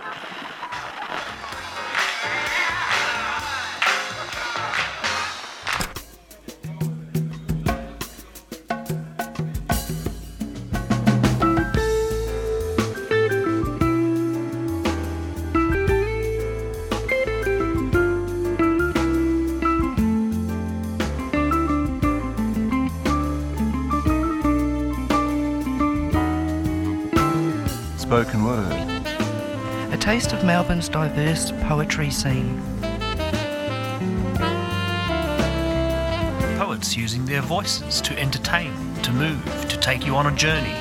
Spoken Melbourne's diverse poetry scene. Poets using their voices to entertain, to move, to take you on a journey.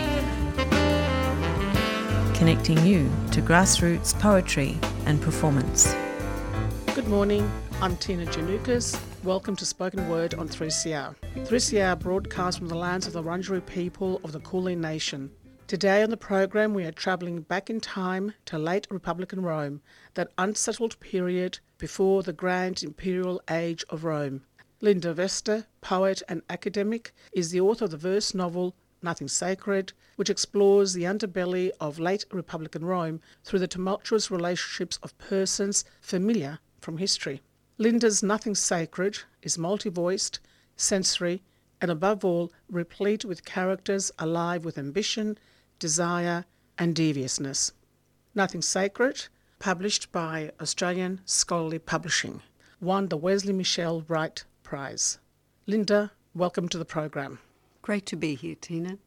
connecting you to grassroots poetry and performance. Good morning, I'm Tina Giannoukos. Welcome to Spoken Word on 3CR. 3CR broadcasts from the lands of the Wurundjeri people of the Kulin Nation. Today on the program, we are travelling back in time to late Republican Rome, that unsettled period before the grand imperial age of Rome. Linda Weste, poet and academic, is the author of the verse novel Nothing Sacred, which explores the underbelly of late Republican Rome through the tumultuous relationships of persons familiar from history. Linda's Nothing Sacred is multi voiced, sensory, and above all, replete with characters alive with ambition, desire, and deviousness. Nothing Sacred, published by Australian Scholarly Publishing, won the Wesley Michel Wright Prize. Linda, welcome to the program. Great to be here, Tina.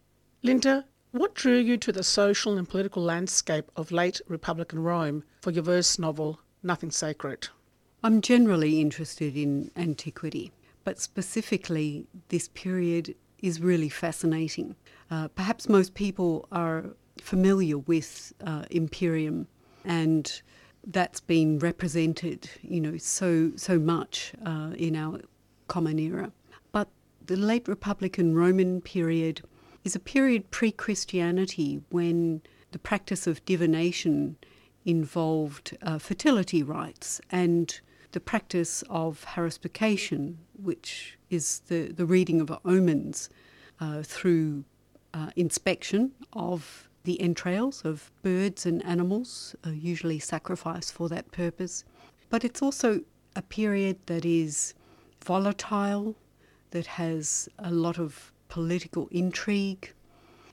Linda, what drew you to the social and political landscape of late Republican Rome for your verse novel Nothing Sacred? I'm generally interested in antiquity, but specifically, this period is really fascinating. Uh, perhaps most people are familiar with uh, Imperium, and that's been represented, you know, so so much uh, in our common era. But the late Republican Roman period is a period pre-Christianity when the practice of divination involved uh, fertility rites and the practice of haruspication, which is the, the reading of omens uh, through uh, inspection of the entrails of birds and animals, uh, usually sacrificed for that purpose. But it's also a period that is volatile, that has a lot of political intrigue.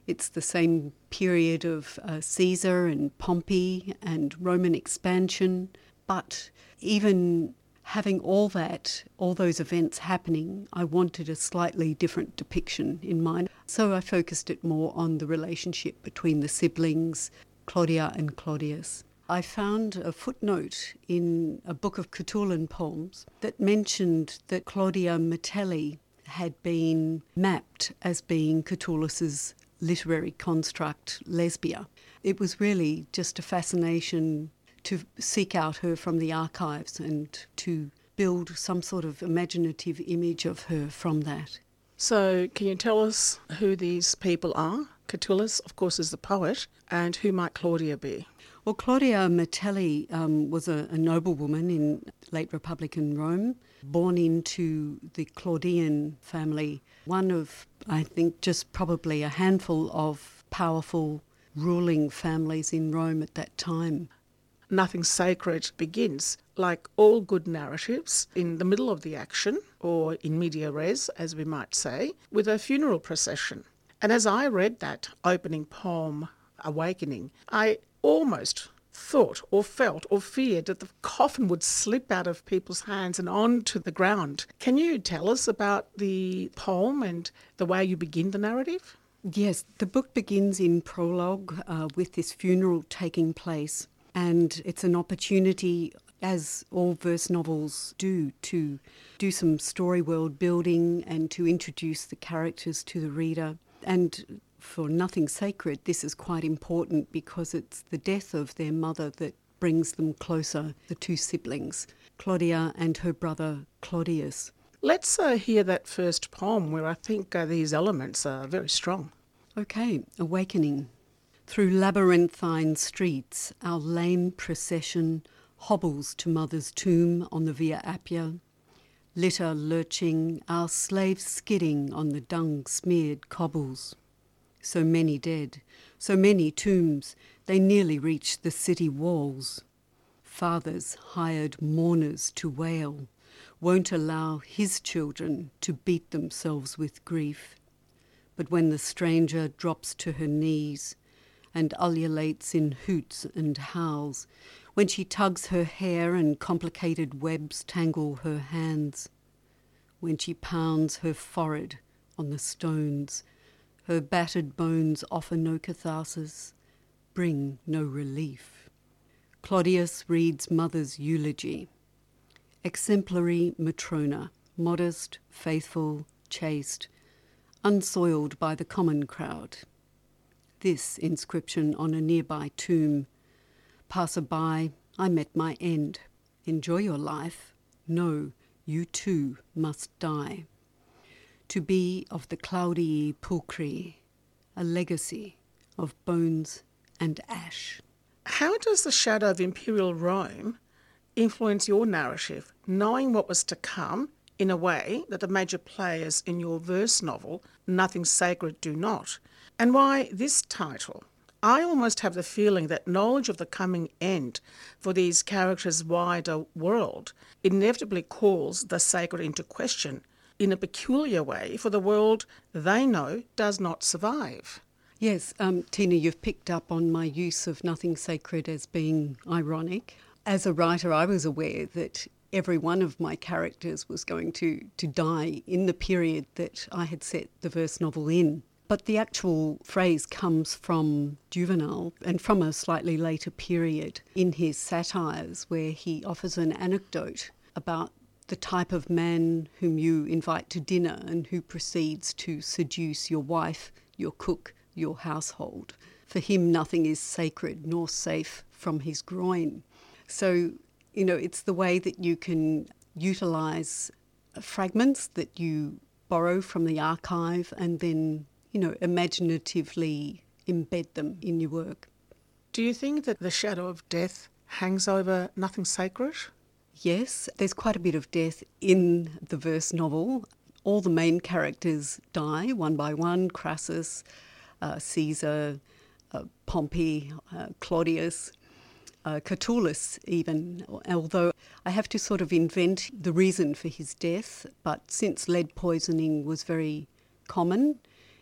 It's the same period of uh, Caesar and Pompey and Roman expansion, but even having all that, all those events happening, I wanted a slightly different depiction in mind. So I focused it more on the relationship between the siblings, Claudia and Claudius. I found a footnote in a book of Catullan poems that mentioned that Claudia Metelli had been mapped as being Catullus's literary construct, Lesbia. It was really just a fascination to seek out her from the archives and to build some sort of imaginative image of her from that. So, can you tell us who these people are? Catullus, of course, is the poet, and who might Claudia be? Well, Claudia Metelli um, was a, a noblewoman in late Republican Rome, born into the Claudian family, one of, I think, just probably a handful of powerful ruling families in Rome at that time. Nothing Sacred begins, like all good narratives, in the middle of the action, or in media res, as we might say, with a funeral procession. And as I read that opening poem, Awakening, I almost thought or felt or feared that the coffin would slip out of people's hands and onto the ground. Can you tell us about the poem and the way you begin the narrative? Yes, the book begins in prologue uh, with this funeral taking place, and it's an opportunity, as all verse novels do, to do some story world building and to introduce the characters to the reader. And for Nothing Sacred, this is quite important because it's the death of their mother that brings them closer, the two siblings, Claudia and her brother Claudius. Let's uh, hear that first poem where I think uh, these elements are very strong. Okay, awakening. Through labyrinthine streets, our lame procession hobbles to Mother's tomb on the Via Appia. Litter lurching, our slaves skidding on the dung smeared cobbles. So many dead, so many tombs, They nearly reach the city walls. Fathers hired mourners to wail, won't allow his children to beat themselves with grief. But when the stranger drops to her knees and ululates in hoots and howls, when she tugs her hair and complicated webs tangle her hands, when she pounds her forehead on the stones, her battered bones offer no catharsis, bring no relief. Claudius reads mother's eulogy. Exemplary Matrona, modest, faithful, chaste, unsoiled by the common crowd. This inscription on a nearby tomb Passerby, I met my end. Enjoy your life. No, you too must die. To be of the Claudii Pulchri, a legacy of bones and ash. How does the shadow of imperial Rome influence your narrative, knowing what was to come in a way that the major players in your verse novel, Nothing Sacred, do not? And why this title? I almost have the feeling that knowledge of the coming end for these characters' wider world inevitably calls the sacred into question in a peculiar way, for the world they know does not survive. Yes, um, Tina, you've picked up on my use of nothing sacred as being ironic. As a writer, I was aware that every one of my characters was going to, to die in the period that I had set the verse novel in. But the actual phrase comes from Juvenal and from a slightly later period in his satires, where he offers an anecdote about the type of man whom you invite to dinner and who proceeds to seduce your wife, your cook, your household. For him, nothing is sacred nor safe from his groin. So, you know, it's the way that you can utilize fragments that you borrow from the archive and then you know, imaginatively embed them in your work. Do you think that the shadow of death hangs over nothing sacred? Yes, there's quite a bit of death in the verse novel. All the main characters die one by one Crassus, uh, Caesar, uh, Pompey, uh, Claudius, uh, Catullus, even. Although I have to sort of invent the reason for his death, but since lead poisoning was very common,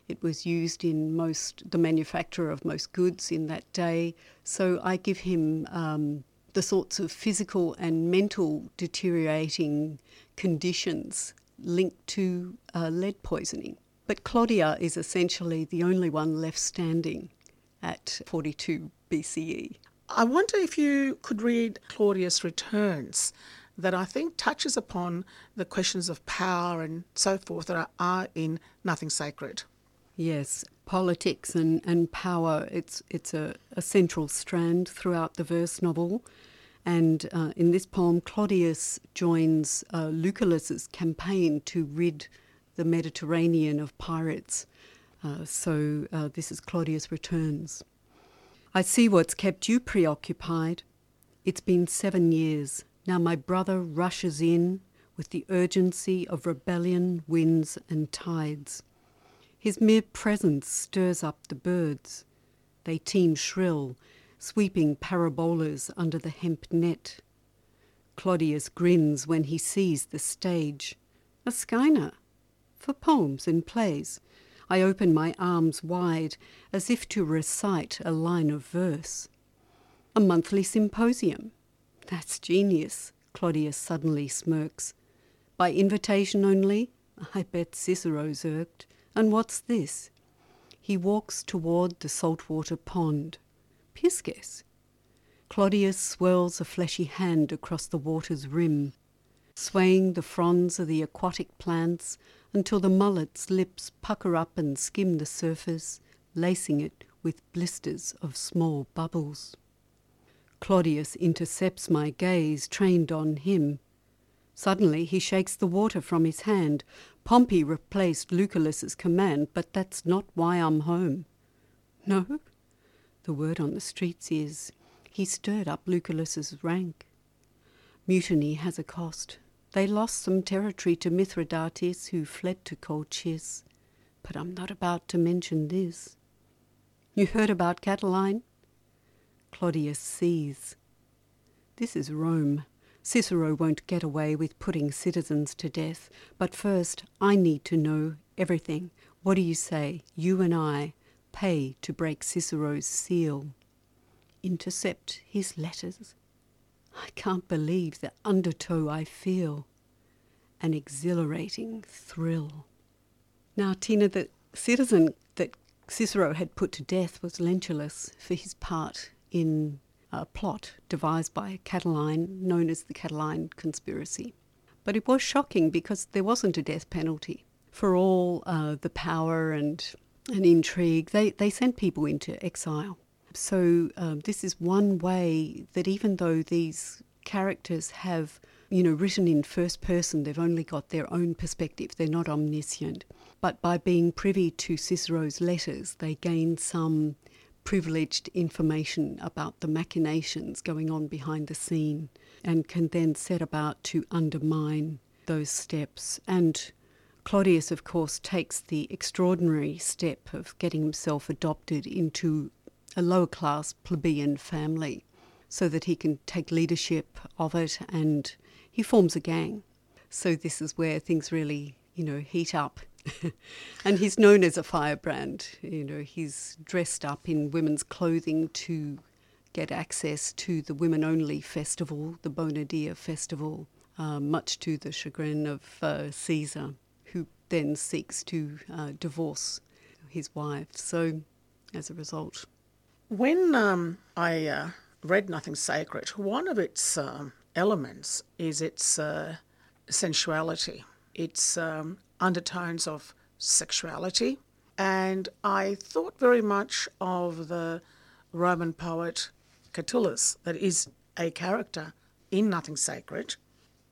it was used in most the manufacture of most goods in that day. So I give him um, the sorts of physical and mental deteriorating conditions linked to uh, lead poisoning. But Claudia is essentially the only one left standing at 42 BCE. I wonder if you could read Claudius Returns, that I think touches upon the questions of power and so forth that are in Nothing Sacred. Yes, politics and, and power, it's, it's a, a central strand throughout the verse novel. And uh, in this poem, Claudius joins uh, Lucullus's campaign to rid the Mediterranean of pirates. Uh, so uh, this is Claudius Returns. I see what's kept you preoccupied. It's been seven years. Now my brother rushes in with the urgency of rebellion, winds, and tides. His mere presence stirs up the birds. They teem shrill, sweeping parabolas under the hemp net. Claudius grins when he sees the stage. A Skyna. For poems and plays. I open my arms wide as if to recite a line of verse. A monthly symposium. That's genius, Claudius suddenly smirks. By invitation only? I bet Cicero's irked. And what's this? He walks toward the saltwater pond. Pisces. Claudius swirls a fleshy hand across the water's rim, swaying the fronds of the aquatic plants until the mullet's lips pucker up and skim the surface, lacing it with blisters of small bubbles. Claudius intercepts my gaze, trained on him. Suddenly he shakes the water from his hand, Pompey replaced Lucullus's command, but that's not why I'm home. No? The word on the streets is he stirred up Lucullus's rank. Mutiny has a cost. They lost some territory to Mithridates, who fled to Colchis. But I'm not about to mention this. You heard about Catiline? Claudius sees. This is Rome. Cicero won't get away with putting citizens to death, but first I need to know everything. What do you say? You and I pay to break Cicero's seal. Intercept his letters. I can't believe the undertow I feel. An exhilarating thrill. Now, Tina, the citizen that Cicero had put to death was Lentulus for his part in a plot devised by Catiline, known as the Catiline Conspiracy. But it was shocking because there wasn't a death penalty. For all uh, the power and, and intrigue, they, they sent people into exile. So, um, this is one way that even though these characters have, you know, written in first person, they've only got their own perspective, they're not omniscient. But by being privy to Cicero's letters, they gain some privileged information about the machinations going on behind the scene and can then set about to undermine those steps. And Claudius, of course, takes the extraordinary step of getting himself adopted into a lower class plebeian family so that he can take leadership of it and he forms a gang. So this is where things really, you know, heat up and he's known as a firebrand. You know, he's dressed up in women's clothing to get access to the women only festival, the Bona Dea festival, uh, much to the chagrin of uh, Caesar, who then seeks to uh, divorce his wife. So, as a result. When um, I uh, read Nothing Sacred, one of its um, elements is its uh, sensuality. Its um, undertones of sexuality. And I thought very much of the Roman poet Catullus, that is a character in Nothing Sacred.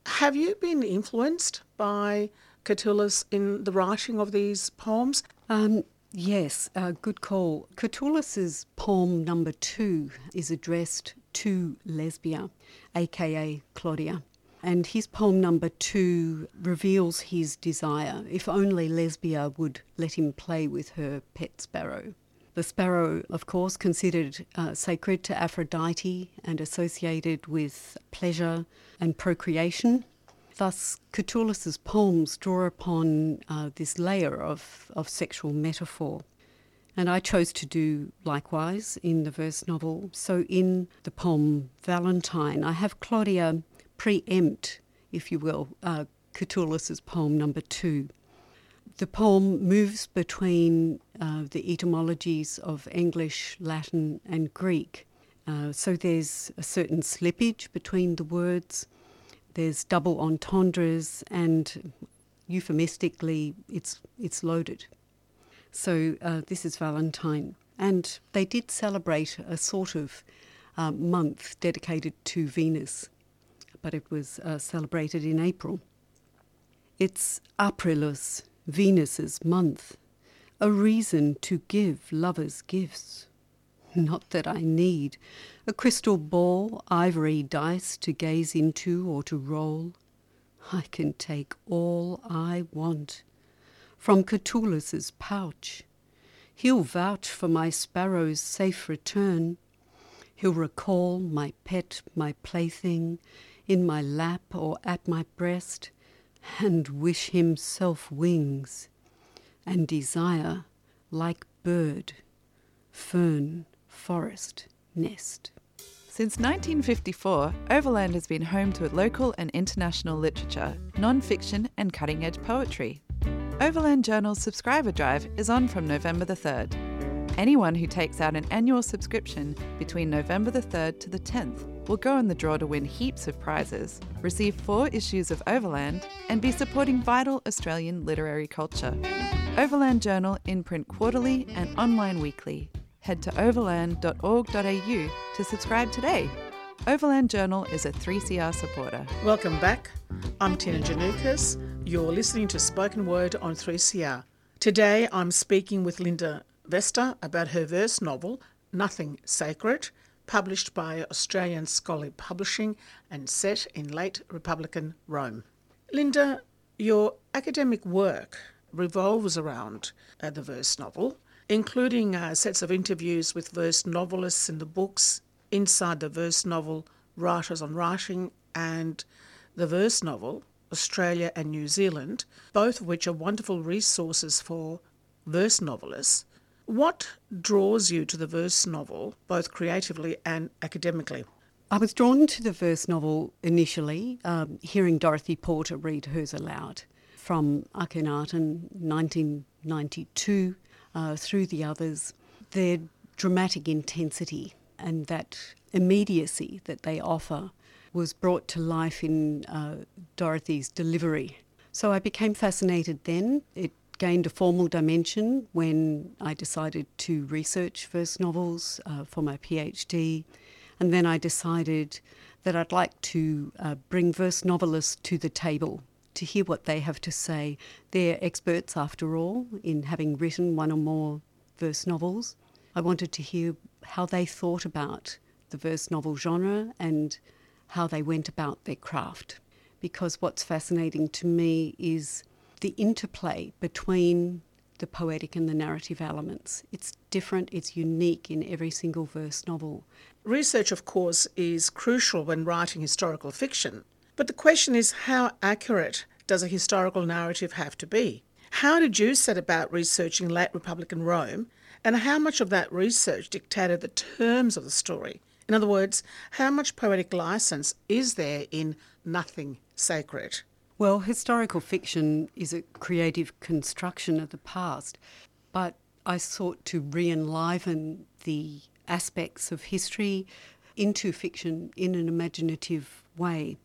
Have you been influenced by Catullus in the writing of these poems? Um, yes, uh, good call. Catullus's poem number two is addressed to Lesbia, aka Claudia. And his poem number two reveals his desire, if only Lesbia would let him play with her pet sparrow. The sparrow, of course, considered uh, sacred to Aphrodite and associated with pleasure and procreation. Thus, Catullus's poems draw upon uh, this layer of, of sexual metaphor. And I chose to do likewise in the verse novel. So, in the poem Valentine, I have Claudia preempt, if you will, uh, Catullus's poem number two. The poem moves between uh, the etymologies of English, Latin, and Greek. Uh, so there's a certain slippage between the words, there's double entendres, and euphemistically, it's, it's loaded. So uh, this is Valentine. And they did celebrate a sort of uh, month dedicated to Venus but it was uh, celebrated in April. It's Aprilis, Venus's month, a reason to give lovers gifts. Not that I need a crystal ball, ivory dice to gaze into or to roll. I can take all I want from Catullus's pouch. He'll vouch for my sparrow's safe return. He'll recall my pet, my plaything, in my lap or at my breast, and wish himself wings, and desire, like bird, fern, forest, nest. Since 1954, Overland has been home to local and international literature, non fiction, and cutting edge poetry. Overland Journal's subscriber drive is on from November the 3rd. Anyone who takes out an annual subscription between November the 3rd to the 10th will go in the draw to win heaps of prizes, receive four issues of Overland, and be supporting vital Australian literary culture. Overland Journal in print quarterly and online weekly. Head to overland.org.au to subscribe today. Overland Journal is a 3CR supporter. Welcome back. I'm Tina Giannoukos. You're listening to Spoken Word on 3CR. Today I'm speaking with Linda Weste about her verse novel, Nothing Sacred, published by Australian Scholarly Publishing and set in late Republican Rome. Linda, your academic work revolves around uh, the verse novel, including uh, sets of interviews with verse novelists in the books inside the verse novel Writers on Writing and the verse novel Australia and New Zealand, both of which are wonderful resources for verse novelists. What draws you to the verse novel, both creatively and academically? I was drawn to the verse novel initially, um, hearing Dorothy Porter read hers aloud from Akhenaten 1992 uh, through the others. Their dramatic intensity and that immediacy that they offer was brought to life in uh, Dorothy's delivery. So I became fascinated then. It gained a formal dimension when I decided to research verse novels uh, for my PhD. And then I decided that I'd like to uh, bring verse novelists to the table to hear what they have to say. They're experts, after all, in having written one or more verse novels. I wanted to hear how they thought about the verse novel genre and how they went about their craft. Because what's fascinating to me is the interplay between the poetic and the narrative elements. It's different, it's unique in every single verse novel. Research, of course, is crucial when writing historical fiction. But the question is how accurate does a historical narrative have to be? How did you set about researching late Republican Rome, and how much of that research dictated the terms of the story? In other words, how much poetic license is there in nothing sacred? Well, historical fiction is a creative construction of the past, but I sought to re enliven the aspects of history into fiction in an imaginative way.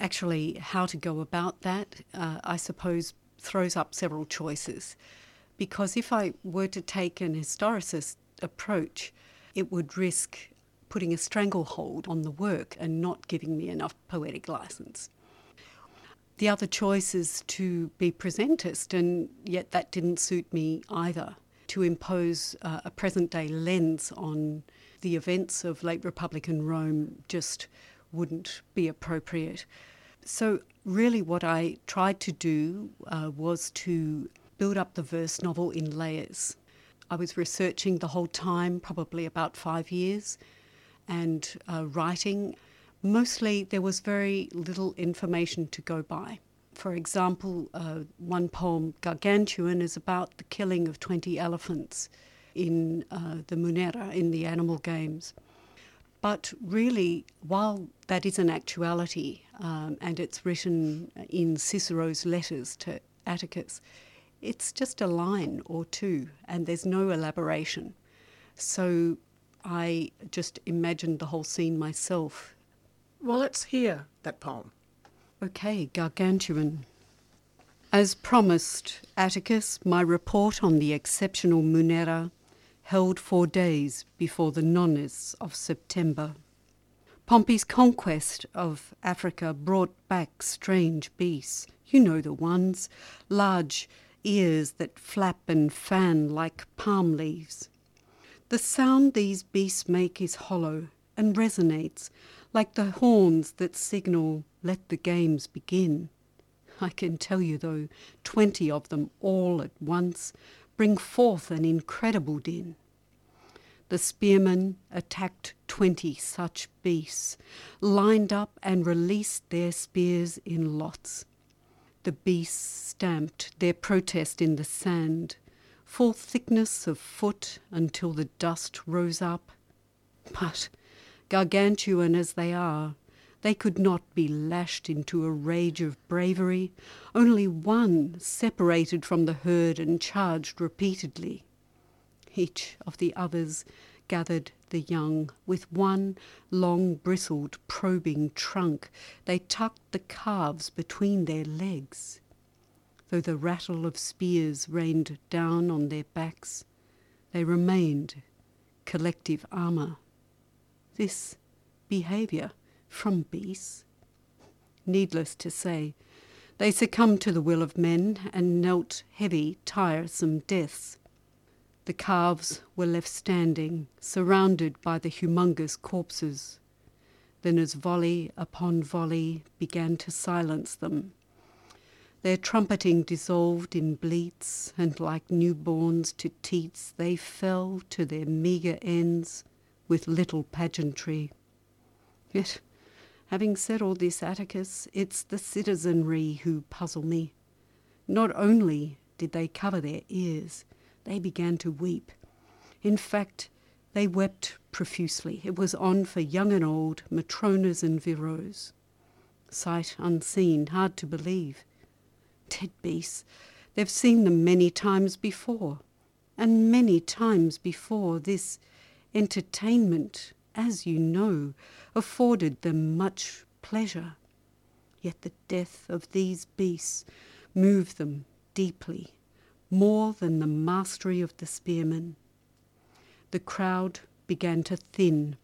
Actually, how to go about that, uh, I suppose, throws up several choices. Because if I were to take an historicist approach, it would risk putting a stranglehold on the work and not giving me enough poetic license. The other choice is to be presentist, and yet that didn't suit me either. To impose uh, a present day lens on the events of late Republican Rome just wouldn't be appropriate. So, really, what I tried to do uh, was to build up the verse novel in layers. I was researching the whole time, probably about five years, and uh, writing mostly there was very little information to go by. For example, uh, one poem, Gargantuan, is about the killing of 20 elephants in uh, the Munera, in the animal games. But really, while that is an actuality um, and it's written in Cicero's letters to Atticus, it's just a line or two and there's no elaboration. So I just imagined the whole scene myself well, let's hear that poem. Okay, Gargantuan. As promised, Atticus, my report on the exceptional Munera held four days before the nones of September. Pompey's conquest of Africa brought back strange beasts. You know the ones, large ears that flap and fan like palm leaves. The sound these beasts make is hollow and resonates like the horns that signal, let the games begin. I can tell you, though, twenty of them all at once bring forth an incredible din. The spearmen attacked twenty such beasts, lined up and released their spears in lots. The beasts stamped their protest in the sand, full thickness of foot until the dust rose up. But gargantuan as they are, they could not be lashed into a rage of bravery, only one separated from the herd and charged repeatedly. Each of the others gathered the young. With one long bristled, probing trunk, they tucked the calves between their legs. Though the rattle of spears rained down on their backs, they remained collective armour this behaviour from beasts. Needless to say, they succumbed to the will of men and knelt heavy, tiresome deaths. The calves were left standing, surrounded by the humongous corpses. Then, as volley upon volley began to silence them, their trumpeting dissolved in bleats, and like newborns to teats, they fell to their meagre ends with little pageantry. Yet, having said all this, Atticus, it's the citizenry who puzzle me. Not only did they cover their ears, they began to weep. In fact, they wept profusely. It was on for young and old, Matronas and Viroes. Sight unseen, hard to believe. Dead beasts, they've seen them many times before. And many times before this entertainment, as you know, afforded them much pleasure. Yet the death of these beasts moved them deeply, more than the mastery of the spearmen. The crowd began to thin,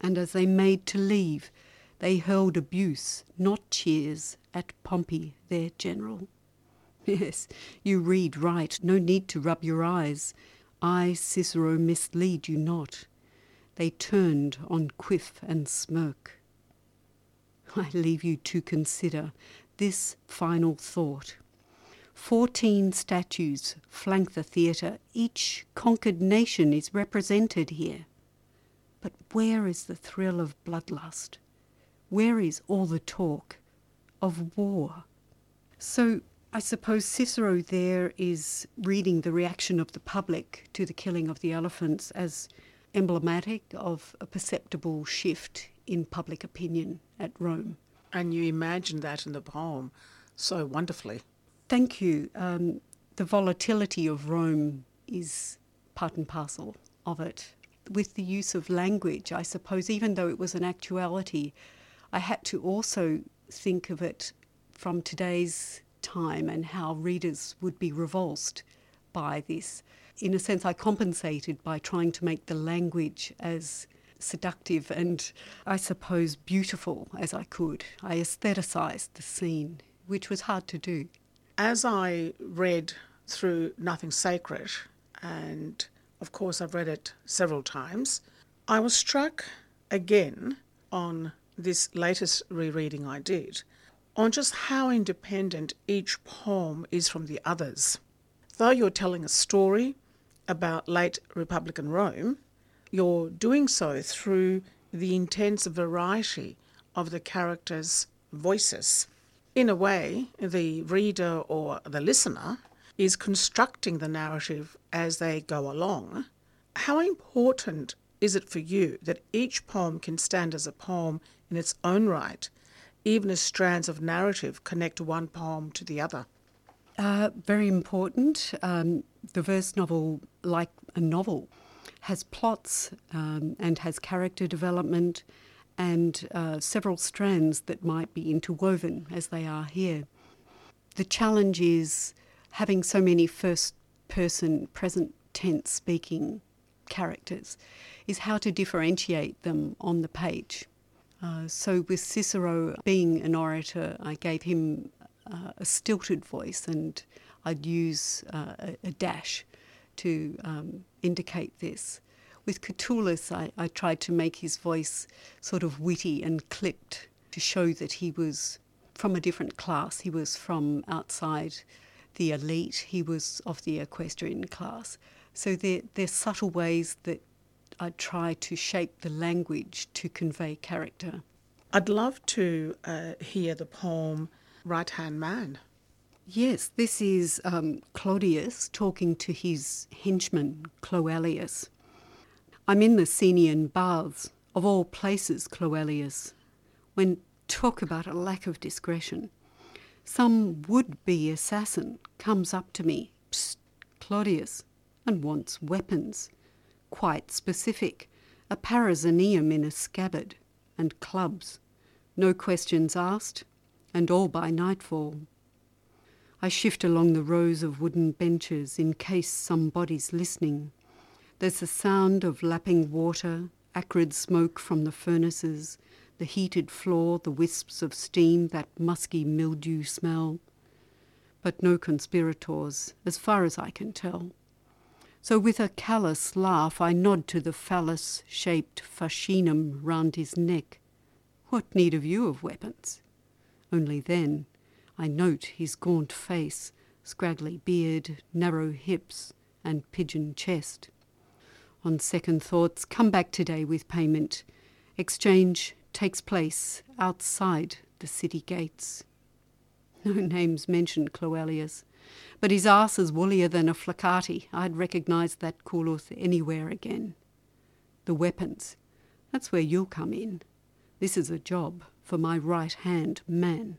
and as they made to leave, they hurled abuse, not cheers, at Pompey, their general. Yes, you read right, no need to rub your eyes. I, Cicero, mislead you not. They turned on quiff and smirk. I leave you to consider this final thought. Fourteen statues flank the theatre. Each conquered nation is represented here. But where is the thrill of bloodlust? Where is all the talk of war? So I suppose Cicero there is reading the reaction of the public to the killing of the elephants as emblematic of a perceptible shift in public opinion at Rome. And you imagine that in the poem so wonderfully. Thank you. Um, the volatility of Rome is part and parcel of it. With the use of language, I suppose, even though it was an actuality, I had to also think of it from today's time and how readers would be revulsed by this. In a sense, I compensated by trying to make the language as seductive and, I suppose, beautiful as I could. I aestheticized the scene, which was hard to do. As I read through Nothing Sacred, and of course I've read it several times, I was struck again on this latest rereading I did on just how independent each poem is from the others. Though you're telling a story about late Republican Rome, you're doing so through the intense variety of the characters' voices. In a way, the reader or the listener is constructing the narrative as they go along. How important is it for you that each poem can stand as a poem in its own right even as strands of narrative connect one poem to the other? Uh, very important. Um, the verse novel, like a novel, has plots um, and has character development and uh, several strands that might be interwoven as they are here. The challenge is having so many first person present tense speaking characters is how to differentiate them on the page. Uh, so with Cicero being an orator, I gave him uh, a stilted voice, and I'd use uh, a, a, dash to um, indicate this. With Catullus, I, I, tried to make his voice sort of witty and clipped to show that he was from a different class. He was from outside the elite. He was of the equestrian class. So there, there's subtle ways that I try to shape the language to convey character. I'd love to uh, hear the poem Right Hand Man. Yes, this is um, Claudius talking to his henchman, Cloelius. I'm in the Senian baths, of all places, Cloelius, when talk about a lack of discretion. Some would be assassin comes up to me, Psst, Claudius, and wants weapons quite specific a parazonium in a scabbard, and clubs. No questions asked, and all by nightfall. I shift along the rows of wooden benches in case somebody's listening. There's the sound of lapping water, acrid smoke from the furnaces, the heated floor, the wisps of steam, that musky mildew smell. But no conspirators, as far as I can tell. So with a callous laugh I nod to the phallus-shaped fascinum round his neck. What need have you of weapons? Only then I note his gaunt face, scraggly beard, narrow hips, and pigeon chest. On second thoughts, come back today with payment. Exchange takes place outside the city gates. No names mentioned Cloelius, but his ass is woollier than a flacati. I'd recognise that Kuluth anywhere again. The weapons, that's where you'll come in. This is a job for my right hand man.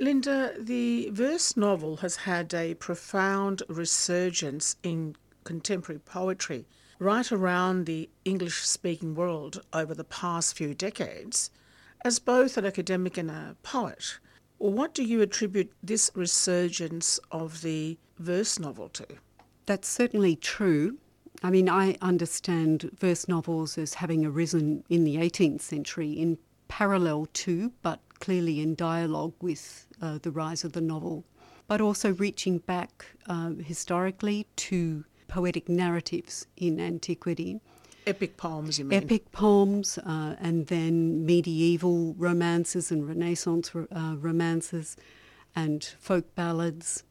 Linda, the verse novel has had a profound resurgence in contemporary poetry right around the English speaking world over the past few decades. As both an academic and a poet, what do you attribute this resurgence of the verse novel to? That's certainly true. I mean, I understand verse novels as having arisen in the 18th century in parallel to, but clearly in dialogue with uh, the rise of the novel, but also reaching back uh, historically to poetic narratives in antiquity. Epic poems, you mean? Epic poems, uh, and then medieval romances and Renaissance uh, romances and folk ballads.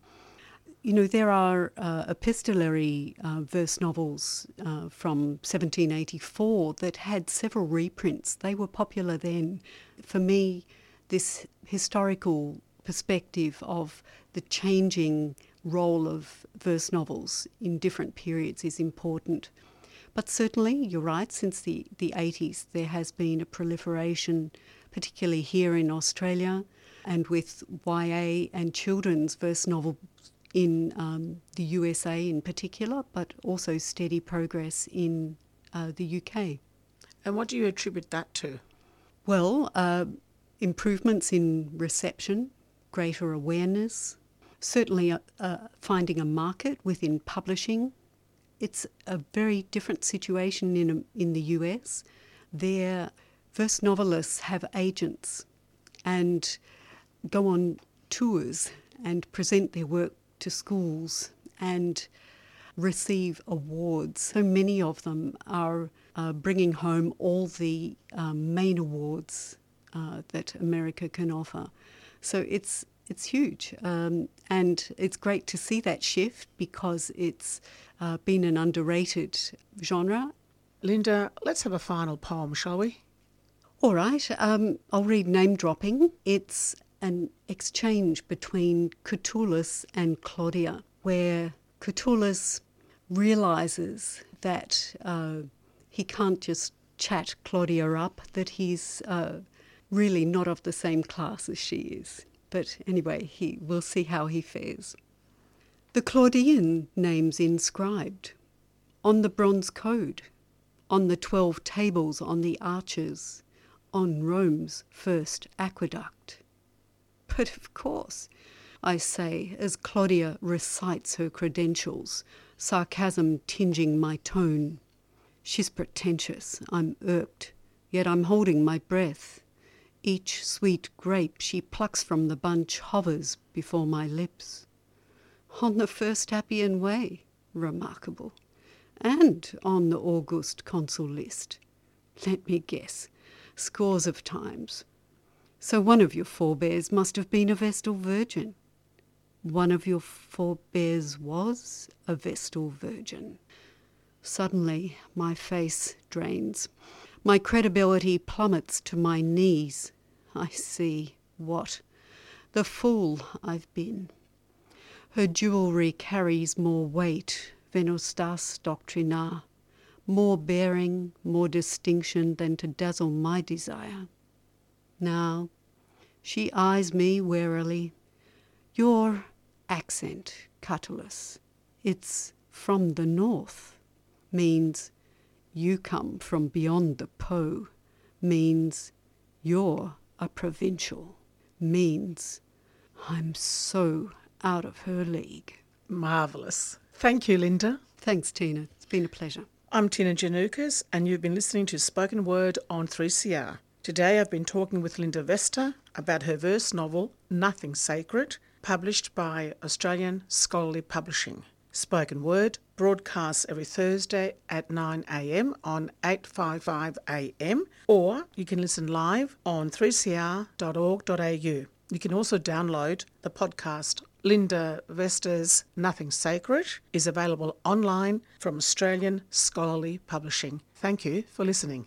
You know, there are uh, epistolary uh, verse novels uh, from 1784 that had several reprints. They were popular then. For me, this historical perspective of the changing role of verse novels in different periods is important. But certainly, you're right, since the, the 80s, there has been a proliferation, particularly here in Australia, and with YA and children's verse novels in um, the USA in particular, but also steady progress in uh, the UK. And what do you attribute that to? Well, uh, improvements in reception, greater awareness, certainly uh, uh, finding a market within publishing. It's a very different situation in, in the US. Their verse novelists have agents and go on tours and present their work to schools and receive awards. So many of them are uh, bringing home all the um, main awards uh, that America can offer. So it's it's huge, um, and it's great to see that shift because it's uh, been an underrated genre. Linda, let's have a final poem, shall we? All right, um, I'll read name dropping. It's an exchange between Catullus and Claudia, where Catullus realizes that uh, he can't just chat Claudia up, that he's uh, really not of the same class as she is. But anyway, he we'll see how he fares. The Claudian names inscribed on the bronze code, on the twelve tables on the arches, on Rome's first aqueduct. But of course, I say, as Claudia recites her credentials, sarcasm tinging my tone. She's pretentious, I'm irked, yet I'm holding my breath. Each sweet grape she plucks from the bunch hovers before my lips. On the first Appian Way, remarkable, and on the August consul list. Let me guess, scores of times. So one of your forebears must have been a Vestal Virgin. One of your forebears was a Vestal Virgin. Suddenly, my face drains. My credibility plummets to my knees. I see what the fool I've been. Her jewellery carries more weight, Venustas doctrina, more bearing, more distinction than to dazzle my desire. Now she eyes me warily. Your accent, Catullus, it's from the north, means you come from beyond the Po, means you're a provincial, means I'm so out of her league. Marvellous. Thank you, Linda. Thanks, Tina. It's been a pleasure. I'm Tina Giannoukos, and you've been listening to Spoken Word on 3CR. Today I've been talking with Linda Weste about her verse novel, Nothing Sacred, published by Australian Scholarly Publishing. Spoken Word broadcasts every Thursday at 9am on 855am, or you can listen live on 3cr.org.au. You can also download the podcast Linda Weste's Nothing Sacred is available online from Australian Scholarly Publishing. Thank you for listening.